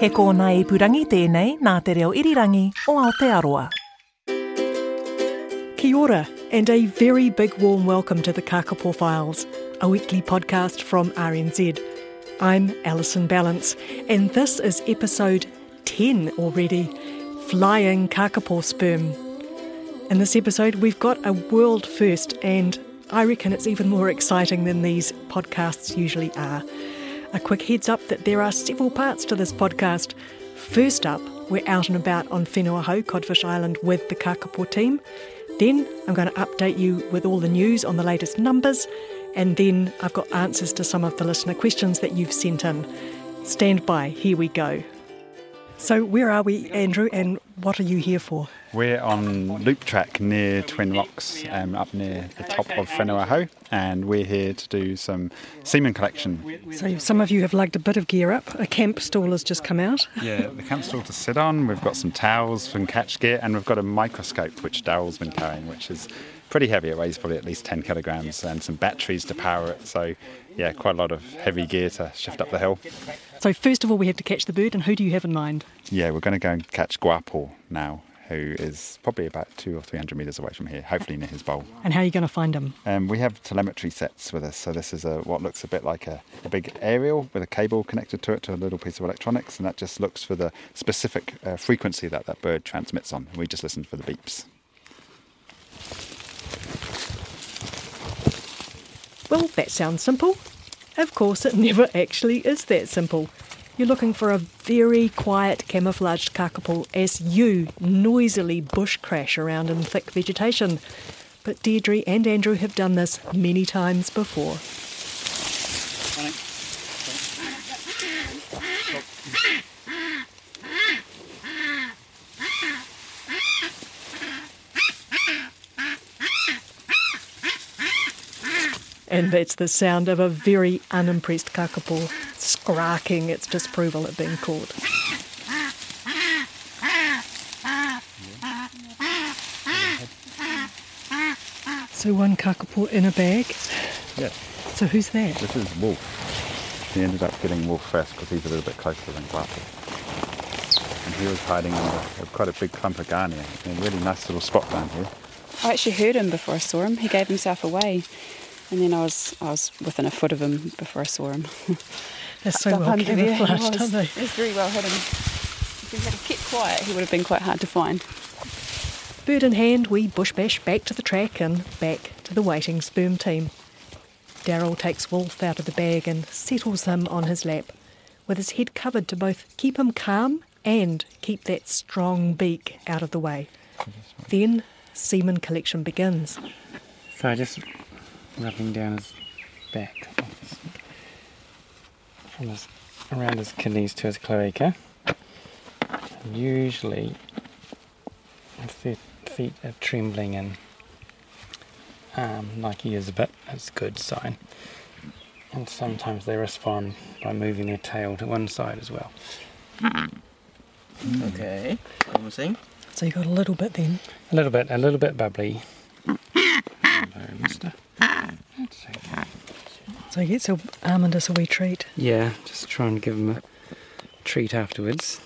He kōna i purangi tēnei nā te reo irirangi o Aotearoa. Kia ora, and a very big warm welcome to the Kakapo Files, a weekly podcast from RNZ. I'm Alison Ballance, and this is episode 10 already Flying Kakapo Sperm. In this episode, we've got a world first, and I reckon it's even more exciting than these podcasts usually are. A quick heads up that there are several parts to this podcast. First up, we're out and about on Whenua Codfish Island, with the Kakapo team. Then I'm going to update you with all the news on the latest numbers, and then I've got answers to some of the listener questions that you've sent in. Stand by, here we go. So, where are we, Andrew, and what are you here for? We're on loop track near Twin Rocks, um, up near the top of Whenua and we're here to do some semen collection. So, some of you have lugged a bit of gear up. A camp stool has just come out. Yeah, the camp stool to sit on. We've got some towels from catch gear, and we've got a microscope which Daryl's been carrying, which is pretty heavy. It weighs probably at least 10 kilograms, and some batteries to power it. So, yeah, quite a lot of heavy gear to shift up the hill. So, first of all, we have to catch the bird, and who do you have in mind? Yeah, we're going to go and catch Guapo now, who is probably about two or three hundred metres away from here, hopefully near his bowl. And how are you going to find him? Um, we have telemetry sets with us, so this is a, what looks a bit like a, a, big aerial with a cable connected to it to a little piece of electronics, and that just looks for the specific uh, frequency that that bird transmits on. We just listen for the beeps. Well, that sounds simple. Of course, it never actually is that simple. You're looking for a very quiet camouflaged kakapo as you noisily bush crash around in thick vegetation. But Deirdre and Andrew have done this many times before. And that's the sound of a very unimpressed kakapo scrarking its disapproval at being caught. So one kakapo in a bag. Yeah. So who's that? This is Wolf. He ended up getting Wolf first because he's a little bit closer than Guapo. And he was hiding under quite a big clump of gahnia in a really nice little spot down here. I actually heard him before I saw him. He gave himself away, and then I was I was within a foot of him before I saw him. They're so well camouflaged, aren't they? It's very well hidden. If he had kept quiet, he would have been quite hard to find. Bird in hand, we bush bash back to the track and back to the waiting sperm team. Daryl takes Wolf out of the bag and settles him on his lap, with his head covered to both keep him calm and keep that strong beak out of the way. Then semen collection begins. So just rubbing down his back from his around his kidneys to his cloaca. And usually if their feet are trembling and um, like he is a bit, that's a good sign. And sometimes they respond by moving their tail to one side as well. Okay, promising. So you got a little bit then. A little bit, a little bit bubbly. Hello, mister. That's okay. So you get almond as a wee treat. Yeah, just try and give him a treat afterwards.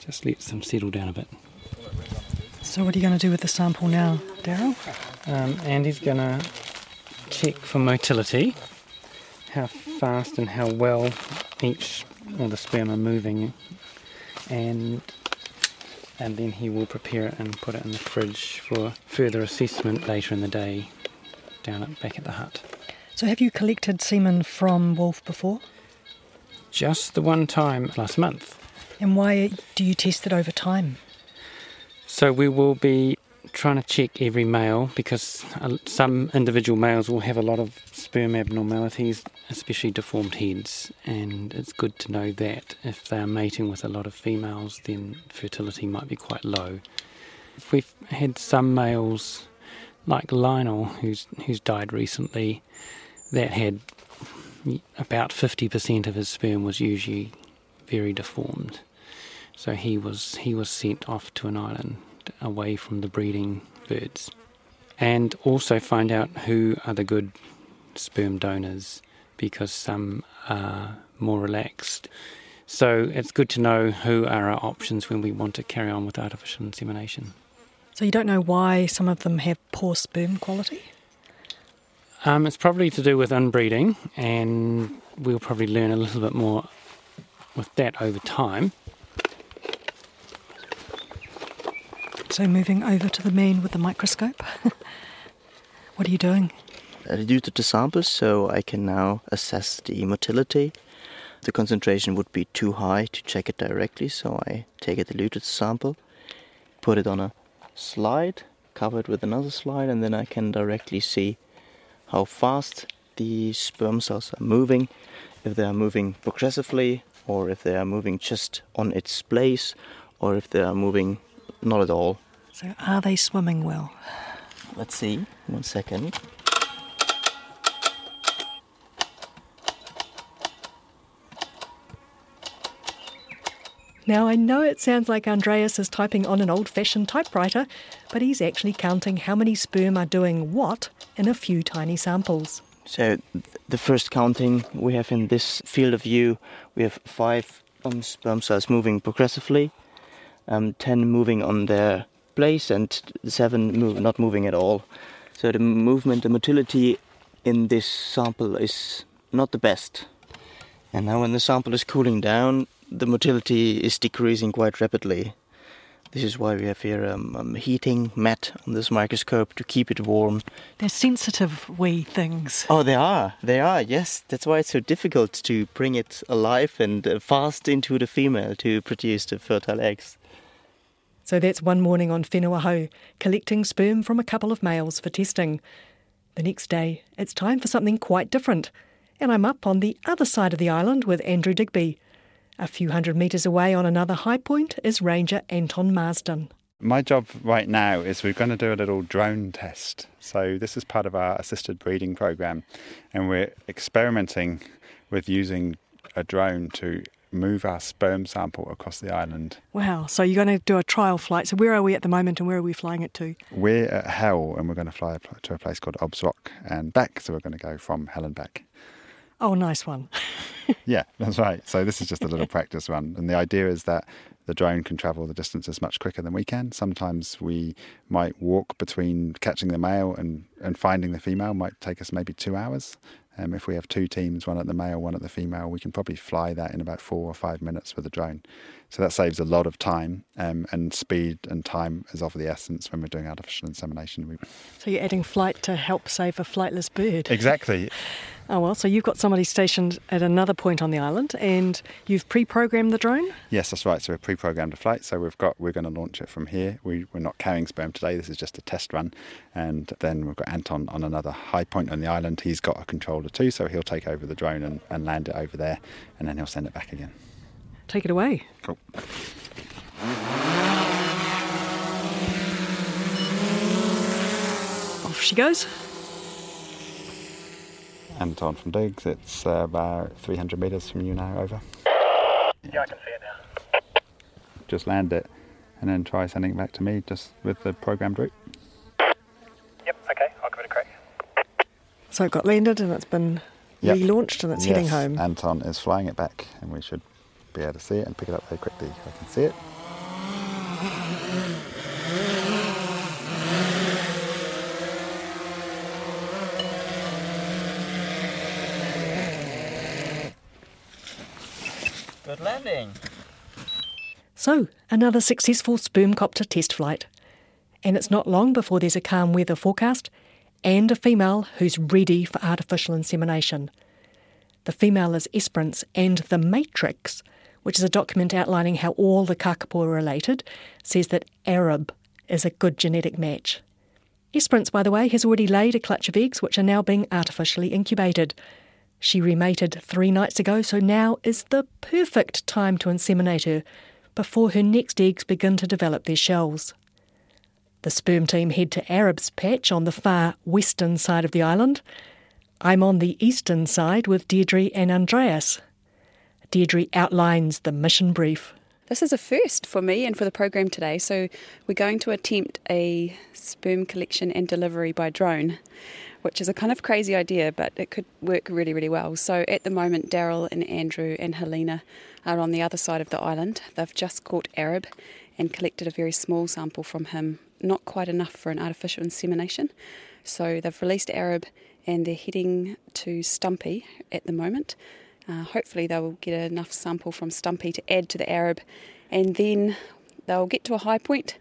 Just let them settle down a bit. So what are you going to do with the sample now, Daryl? Um, Andy's going to check for motility, how fast and how well each all the sperm are moving, and and then he will prepare it and put it in the fridge for further assessment later in the day down at, back at the hut. So have you collected semen from Wolf before? Just the one time last month. And why do you test it over time? So we will be trying to check every male because uh, some individual males will have a lot of sperm abnormalities, especially deformed heads, and it's good to know that if they're mating with a lot of females, then fertility might be quite low. If we've had some males, like Lionel, who's who's died recently, that had about 50% of his sperm was usually very deformed. So he was he was sent off to an island away from the breeding birds, and also find out who are the good sperm donors because some are more relaxed. So it's good to know who are our options when we want to carry on with artificial insemination. So you don't know why some of them have poor sperm quality? Um, it's probably to do with inbreeding, and we'll probably learn a little bit more with that over time. So moving over to the man with the microscope. what are you doing? I diluted the samples so I can now assess the motility. The concentration would be too high to check it directly, so I take a diluted sample, put it on a slide, cover it with another slide, and then I can directly see how fast the sperm cells are moving, if they are moving progressively, or if they are moving just on its place, or if they are moving not at all. So are they swimming well? Let's see. One second. Now, I know it sounds like Andreas is typing on an old fashioned typewriter, but he's actually counting how many sperm are doing what in a few tiny samples. So, the first counting we have in this field of view, we have five um, sperm cells moving progressively, um, 10 moving on their place, and 7 move, not moving at all. So, the movement, the motility in this sample is not the best. And now, when the sample is cooling down, the motility is decreasing quite rapidly. This is why we have here um, um, heating mat on this microscope to keep it warm. They're sensitive wee things. Oh, they are. They are. Yes, that's why it's so difficult to bring it alive and uh, fast into the female to produce the fertile eggs. So that's one morning on Whenua collecting sperm from a couple of males for testing. The next day, it's time for something quite different, and I'm up on the other side of the island with Andrew Digby. A few hundred metres away on another high point is Ranger Anton Marsden. My job right now is we're going to do a little drone test. So, this is part of our assisted breeding program, and we're experimenting with using a drone to move our sperm sample across the island. Wow, so you're going to do a trial flight. So, where are we at the moment and where are we flying it to? We're at Hell, and we're going to fly to a place called Obs Rock and back. So, we're going to go from Hell and back. Oh, nice one. yeah, that's right. So this is just a little practice run. And the idea is that the drone can travel the distances much quicker than we can. Sometimes we might walk between catching the male and, and finding the female might take us maybe two hours. Um, if we have two teams, one at the male, one at the female, we can probably fly that in about four or five minutes with a drone. So that saves a lot of time, um, and speed and time is of the essence when we're doing artificial insemination. So you're adding flight to help save a flightless bird. Exactly. Oh well, so you've got somebody stationed at another point on the island, and you've pre-programmed the drone. Yes, that's right. So we've pre-programmed a flight. So we've got we're going to launch it from here. We, we're not carrying sperm today. This is just a test run, and then we've got Anton on another high point on the island. He's got a controller too, so he'll take over the drone and, and land it over there, and then he'll send it back again. Take it away. Cool. Off she goes. Anton from Diggs. It's uh, about 300 metres from you now, over. Yeah, I can see it now. Just land it and then try sending it back to me just with the programmed route. Yep, okay, I'll give it a crack. So it got landed and it's been Yep. relaunched and it's yes, heading home. Anton is flying it back and we should be able to see it and pick it up very quickly. I can see it. Good landing. So, another successful spermcopter test flight. And it's not long before there's a calm weather forecast and a female who's ready for artificial insemination. The female is Esperance, and The Matrix, which is a document outlining how all the kakapo are related, says that Arab is a good genetic match. Esperance, by the way, has already laid a clutch of eggs which are now being artificially incubated. She remated three nights ago, so now is the perfect time to inseminate her before her next eggs begin to develop their shells. The sperm team head to Arab's Patch on the far western side of the island. I'm on the eastern side with Deirdre and Andreas. Deirdre outlines the mission brief. This is a first for me and for the program today. So, we're going to attempt a sperm collection and delivery by drone, which is a kind of crazy idea, but it could work really, really well. So, at the moment, Daryl and Andrew and Helena are on the other side of the island. They've just caught Arab and collected a very small sample from him, not quite enough for an artificial insemination. So, they've released Arab and they're heading to Stumpy at the moment. Uh, hopefully, they'll get enough sample from Stumpy to add to the Arab, and then they'll get to a high point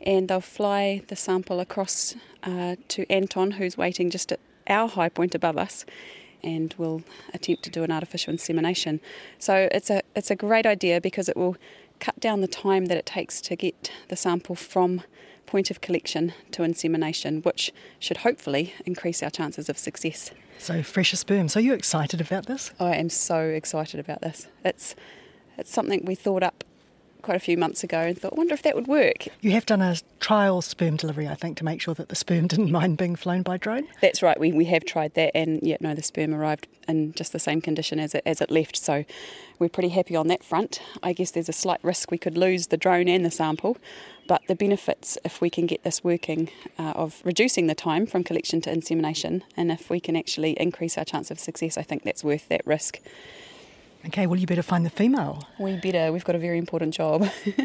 and they'll fly the sample across uh, to Anton, who's waiting just at our high point above us, and we'll attempt to do an artificial insemination. So it's a it's a great idea because it will cut down the time that it takes to get the sample from point of collection to insemination, which should hopefully increase our chances of success. So, fresher sperm. So, you're excited about this? I am so excited about this. It's it's something we thought up quite a few months ago and thought, wonder if that would work. You have done a trial sperm delivery, I think, to make sure that the sperm didn't mind being flown by drone. That's right. We, we have tried that, and yeah, no, the sperm arrived in just the same condition as it, as it left. So we're pretty happy on that front. I guess there's a slight risk we could lose the drone and the sample, but the benefits, if we can get this working, uh, of reducing the time from collection to insemination, and if we can actually increase our chance of success, I think that's worth that risk. Okay, well, you better find the female. We better. We've got a very important job.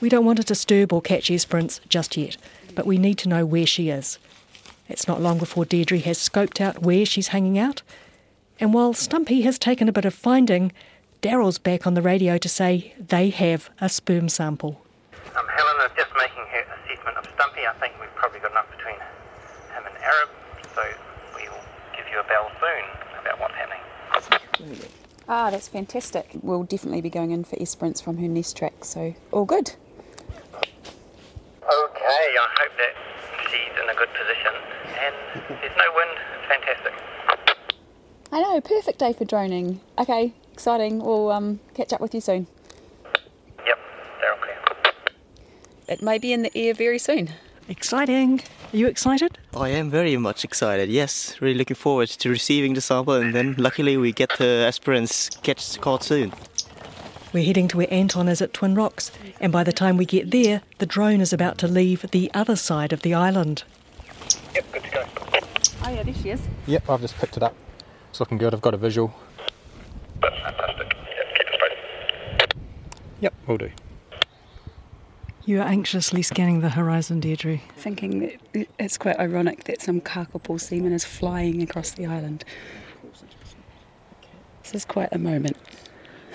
We don't want to disturb or catch Esperance just yet, but we need to know where she is. It's not long before Deirdre has scoped out where she's hanging out. And while Stumpy has taken a bit of finding, Daryl's back on the radio to say they have a sperm sample. Um, Helen is just making her assessment of Stumpy. I think we've probably got enough between him and Arab, so we will give you a bell soon about what's happening. ah, that's fantastic. We'll definitely be going in for Esperance from her nest track, so all good. Okay, I hope that she's in a good position. And there's no wind. It's fantastic. I know, perfect day for droning. Okay, exciting. We'll um, catch up with you soon. Yep, they're all clear. It may be in the air very soon. Exciting. Are you excited? I am very much excited. Yes, really looking forward to receiving the sample, and then luckily we get the Esperance catch caught soon. We're heading to where Anton is at Twin Rocks, and by the time we get there, the drone is about to leave the other side of the island. Yep, good to go. Oh yeah, there she is. Yep, I've just picked it up. It's looking good. I've got a visual. That's Fantastic. Yep, keep us posted. Yep, we'll do. You are anxiously scanning the horizon, Deirdre. Thinking it's quite ironic that some kakapo semen is flying across the island. This is quite a moment.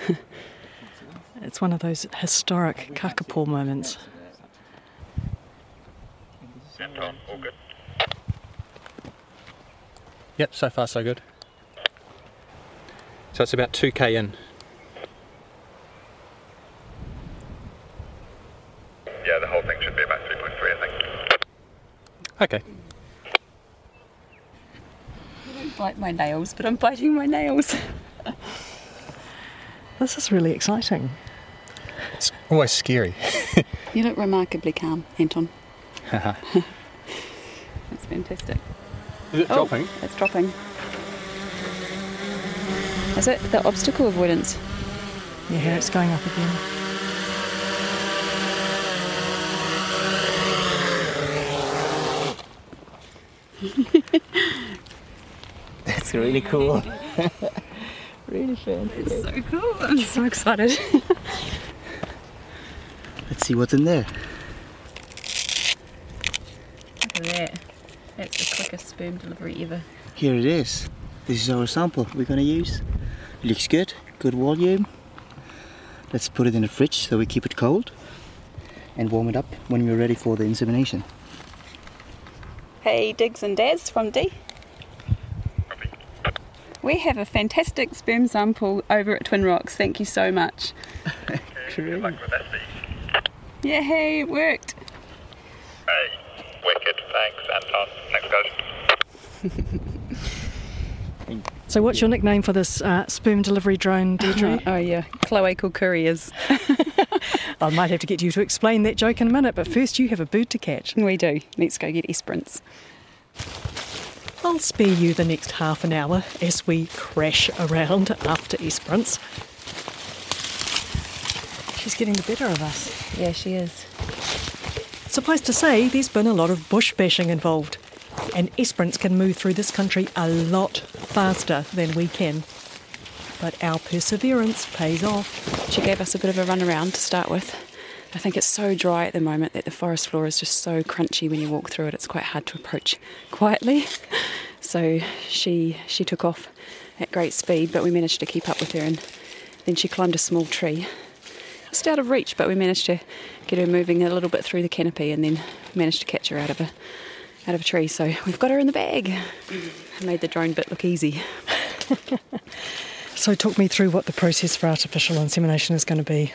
It's one of those historic kakapo moments. Anton, all good. Yep, so far so good. So it's about 2k in. Yeah, the whole thing should be about 3.3, I think. Okay. I don't bite my nails, but I'm biting my nails. This is really exciting. It's always scary. You look remarkably calm, Anton. That's fantastic. Is it Oh, it's dropping. Is it the obstacle avoidance? Yeah, here it's going up again. That's really cool. really fancy. It's so cool. I'm so excited. Let's see what's in there. Look at that. That's the quickest sperm delivery ever. Here it is. This is our sample we're gonna use. It looks good, good volume. Let's put it in the fridge so we keep it cold and warm it up when we're ready for the insemination. Hey, Diggs and Daz from D. We have a fantastic sperm sample over at Twin Rocks. Thank you so much. Good luck with that, Steve. Yay, it worked. Hey, wicked. Thanks, Anton. Next goes. So, what's your nickname for this uh, sperm delivery drone, Deirdre? Oh, yeah, cloacal couriers. I might have to get you to explain that joke in a minute, but first you have a bird to catch. we do. Let's go get Esperance. I'll spare you the next half an hour as we crash around after Esperance. She's getting the better of us. Yeah, she is. Suffice to say, there's been a lot of bush bashing involved, and Esperance can move through this country a lot faster than we can. But our perseverance pays off. She gave us a bit of a run around to start with. I think it's so dry at the moment that the forest floor is just so crunchy when you walk through it. It's quite hard to approach quietly. So she she took off at great speed, but we managed to keep up with her. And then she climbed a small tree, just out of reach, but we managed to get her moving a little bit through the canopy, and then managed to catch her out of a out of a tree. So we've got her in the bag. I made the drone bit look easy. So, talk me through what the process for artificial insemination is going to be.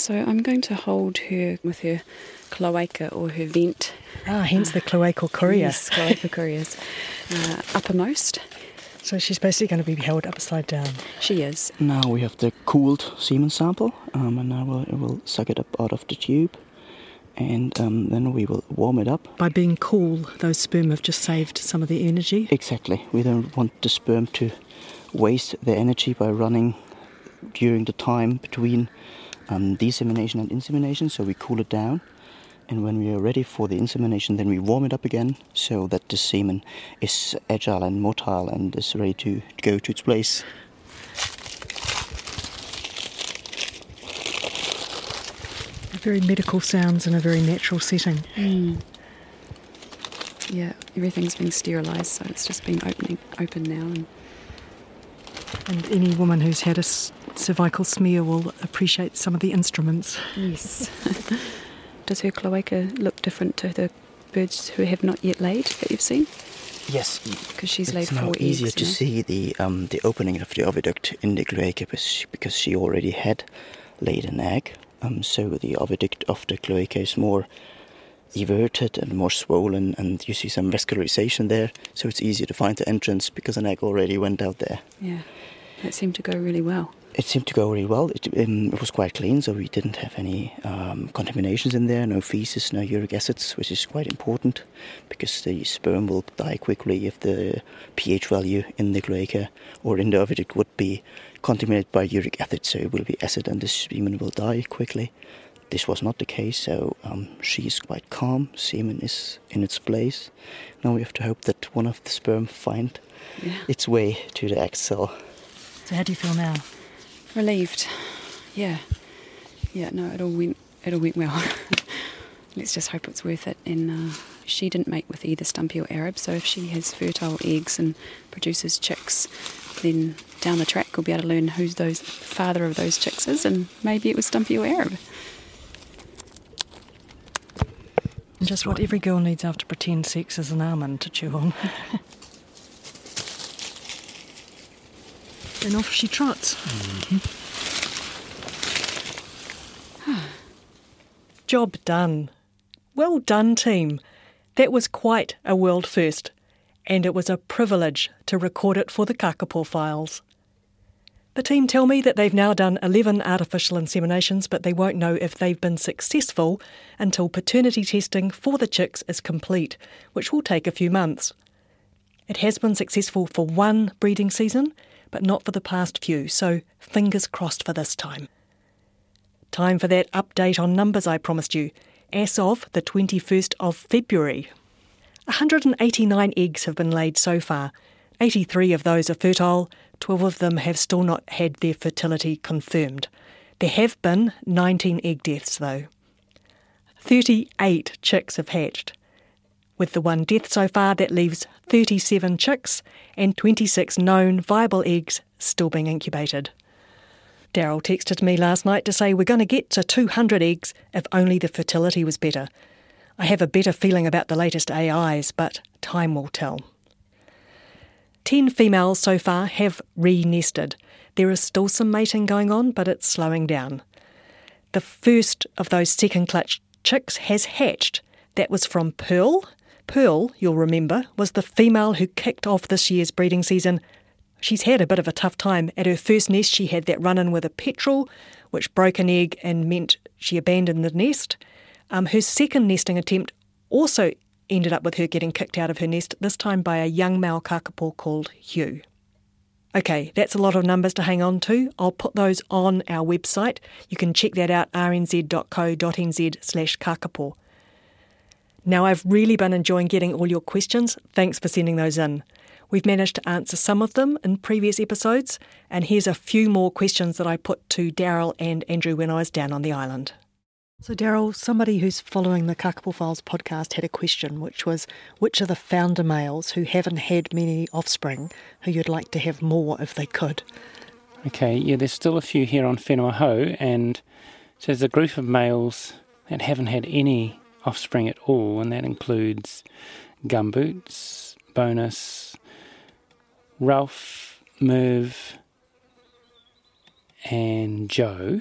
So I'm going to hold her with her cloaca or her vent. Ah, hence the cloacal courier. Yes, cloaca couriers. Uh, uppermost. So, she's basically going to be held upside down. She is. Now we have the cooled semen sample, um, and now we'll, we'll suck it up out of the tube, and um, then we will warm it up. By being cool, those sperm have just saved some of the energy. Exactly. We don't want the sperm to waste their energy by running during the time between um, desemination and insemination, so we cool it down. And when we are ready for the insemination, then we warm it up again so that the semen is agile and motile and is ready to go to its place. Very medical sounds in a very natural setting. Yeah, everything's being sterilised, so it's just been opening open now. And And any woman who's had a s- cervical smear will appreciate some of the instruments. yes. Does her cloaca look different to the birds who have not yet laid that you've seen? Yes, Because she's laid it's now four easier to now. see the um, the opening of the oviduct in the cloaca because she, because she already had laid an egg. Um, so the oviduct of the cloaca is more everted and more swollen, and you see some vascularization there. So it's easier to find the entrance because an egg already went out there. Yeah, that seemed to go really well. It seemed to go really well. It, um, it was quite clean, so we didn't have any um, contaminations in there, no feces, no uric acids, which is quite important because the sperm will die quickly if the pH value in the cloaca or in the oviduct would be contaminated by uric acid, so it will be acid and the semen will die quickly. This was not the case, so um, she is quite calm. Semen is in its place. Now we have to hope that one of the sperm find Yeah. its way to the egg cell. So, how do you feel now? Relieved. Yeah. Yeah, no, it all went it all went well. Let's just hope it's worth it. And uh, she didn't mate with either Stumpy or Arab, so if she has fertile eggs and produces chicks, then down the track we'll be able to learn who's those father of those chicks is, and maybe it was Stumpy or Arab. And just what every girl needs after pretend sex is an almond to chew on. and off she trots. Mm-hmm. Job done. Well done, team. That was quite a world first, and it was a privilege to record it for the Kakapo files. The team tell me that they've now done 11 artificial inseminations, but they won't know if they've been successful until paternity testing for the chicks is complete, which will take a few months. It has been successful for one breeding season, but not for the past few, so fingers crossed for this time. Time for that update on numbers I promised you, as of the 21st of February. 189 eggs have been laid so far. 83 of those are fertile, 12 of them have still not had their fertility confirmed. There have been 19 egg deaths, though. 38 chicks have hatched. With the one death so far, that leaves 37 chicks and 26 known viable eggs still being incubated. Daryl texted me last night to say we're going to get to 200 eggs if only the fertility was better. I have a better feeling about the latest AIs, but time will tell. Ten females so far have re nested. There is still some mating going on, but it's slowing down. the first of those second clutch chicks has hatched. That was from Pearl. Pearl, you'll remember, was the female who kicked off this year's breeding season. She's had a bit of a tough time. At her first nest, she had that run in with a petrel, which broke an egg and meant she abandoned the nest. Um, her second nesting attempt also ended up with her getting kicked out of her nest, this time by a young male kakapo called Hugh. Okay, that's a lot of numbers to hang on to. I'll put those on our website. You can check that out, rnz.co.nz slash kakapo. Now, I've really been enjoying getting all your questions. Thanks for sending those in. We've managed to answer some of them in previous episodes, and here's a few more questions that I put to Daryl and Andrew when I was down on the island. So, Daryl, somebody who's following the Kakapo Files podcast had a question, which was which are the founder males who haven't had many offspring who you'd like to have more if they could? Okay, yeah, there's still a few here on Whenua Hou, and so there's a group of males that haven't had any offspring at all, and that includes gumboots, bonus, Ralph, Merv, and Joe.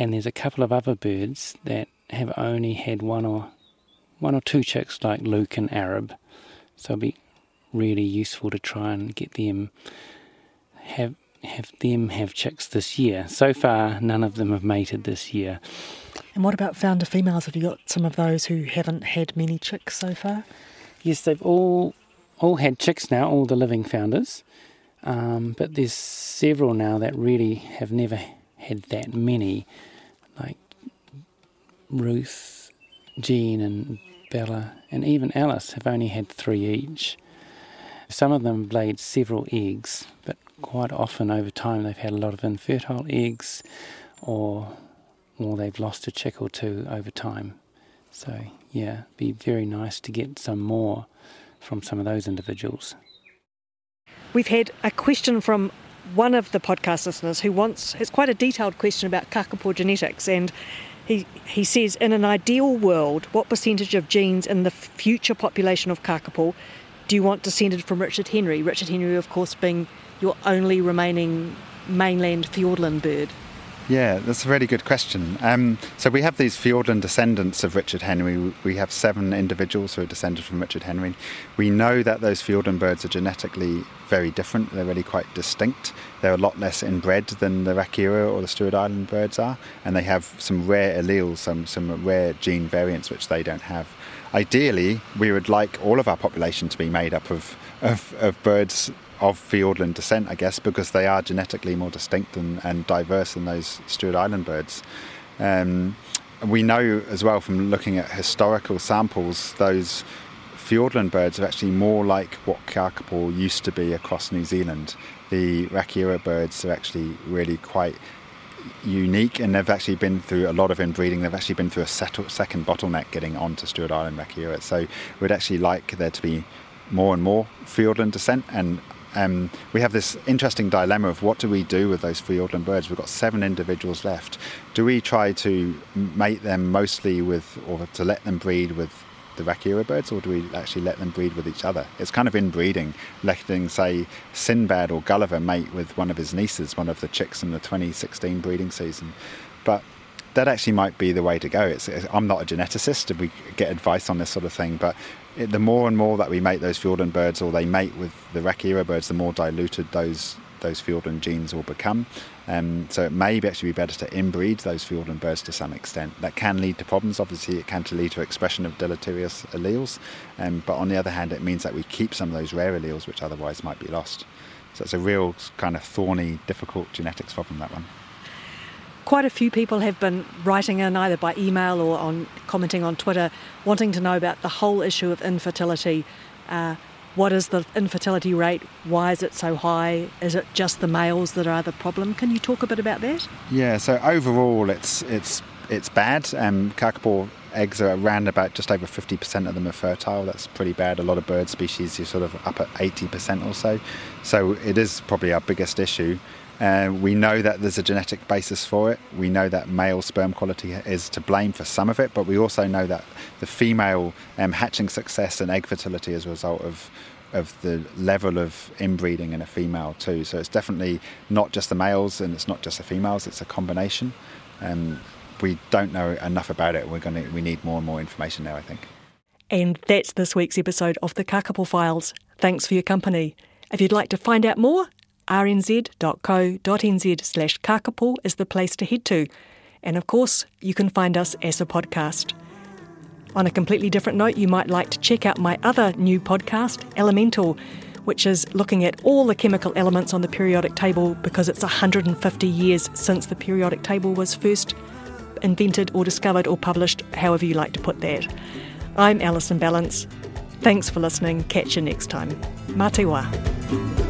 And there's a couple of other birds that have only had one or one or two chicks, like Luke and Arab. So it'll be really useful to try and get them have have them have chicks this year. So far, none of them have mated this year. And what about founder females? Have you got some of those who haven't had many chicks so far? Yes, they've all all had chicks now, all the living founders. Um, but there's several now that really have never had that many, Ruth, Jean, and Bella, and even Alice have only had three each. Some of them have laid several eggs, but quite often over time they've had a lot of infertile eggs, or or they've lost a chick or two over time. So yeah, be very nice to get some more from some of those individuals. We've had a question from one of the podcast listeners who wants has quite a detailed question about kakapo genetics and he, he says in an ideal world what percentage of genes in the future population of kakapo do you want descended from Richard Henry? Richard Henry of course being your only remaining mainland Fiordland bird. Yeah, that's a really good question. Um, so we have these Fiordland descendants of Richard Henry. We have seven individuals who are descended from Richard Henry. We know that those Fiordland birds are genetically very different. They're really quite distinct. They're a lot less inbred than the Rakiura or the Stewart Island birds are, and they have some rare alleles, some some rare gene variants which they don't have. Ideally, we would like all of our population to be made up of, of, of birds of Fiordland descent, I guess, because they are genetically more distinct and, and diverse than those Stewart Island birds. Um, we know as well from looking at historical samples, those Fiordland birds are actually more like what kakapo used to be across New Zealand. The Rakiura birds are actually really quite unique and they've actually been through a lot of inbreeding. They've actually been through a second bottleneck getting onto Stewart Island Rakiura. So we'd actually like there to be more and more Fiordland descent and um, we have this interesting dilemma of what do we do with those Fiordland birds? We've got seven individuals left. Do we try to mate them mostly with, or to let them breed with the Rakiura birds, or do we actually let them breed with each other? It's kind of inbreeding, letting, say, Sinbad or Gulliver mate with one of his nieces, one of the chicks in the 2016 breeding season. But that actually might be the way to go. It's, it's, I'm not a geneticist, and we get advice on this sort of thing, but it, the more and more that we mate those Fiordland birds, or they mate with the Rakiura birds, the more diluted those those Fiordland genes will become. Um, so it may actually be better to inbreed those Fiordland birds to some extent. That can lead to problems. Obviously, it can lead to expression of deleterious alleles. Um, but on the other hand, it means that we keep some of those rare alleles which otherwise might be lost. So it's a real kind of thorny, difficult genetics problem. That one quite a few people have been writing in either by email or on commenting on Twitter, wanting to know about the whole issue of infertility. Uh, what is the infertility rate? Why is it so high? Is it just the males that are the problem? Can you talk a bit about that? Yeah. So overall, it's it's it's bad. Um, kakapo eggs are around about just over 50% of them are fertile. That's pretty bad. A lot of bird species are sort of up at 80% or so. So it is probably our biggest issue. Uh, we know that there's a genetic basis for it. We know that male sperm quality is to blame for some of it, but we also know that the female um, hatching success and egg fertility as a result of of the level of inbreeding in a female too. So it's definitely not just the males and it's not just the females. It's a combination. Um, we don't know enough about it. We're going to we need more and more information now. I think. And that's this week's episode of the Kakapo Files. Thanks for your company. If you'd like to find out more, rnz.co.nz slash kakapo is the place to head to. And of course, you can find us as a podcast. On a completely different note, you might like to check out my other new podcast, Elemental, which is looking at all the chemical elements on the periodic table because it's 150 years since the periodic table was first invented or discovered or published, however you like to put that. I'm Alison Ballance. Thanks for listening. Catch you next time. Mā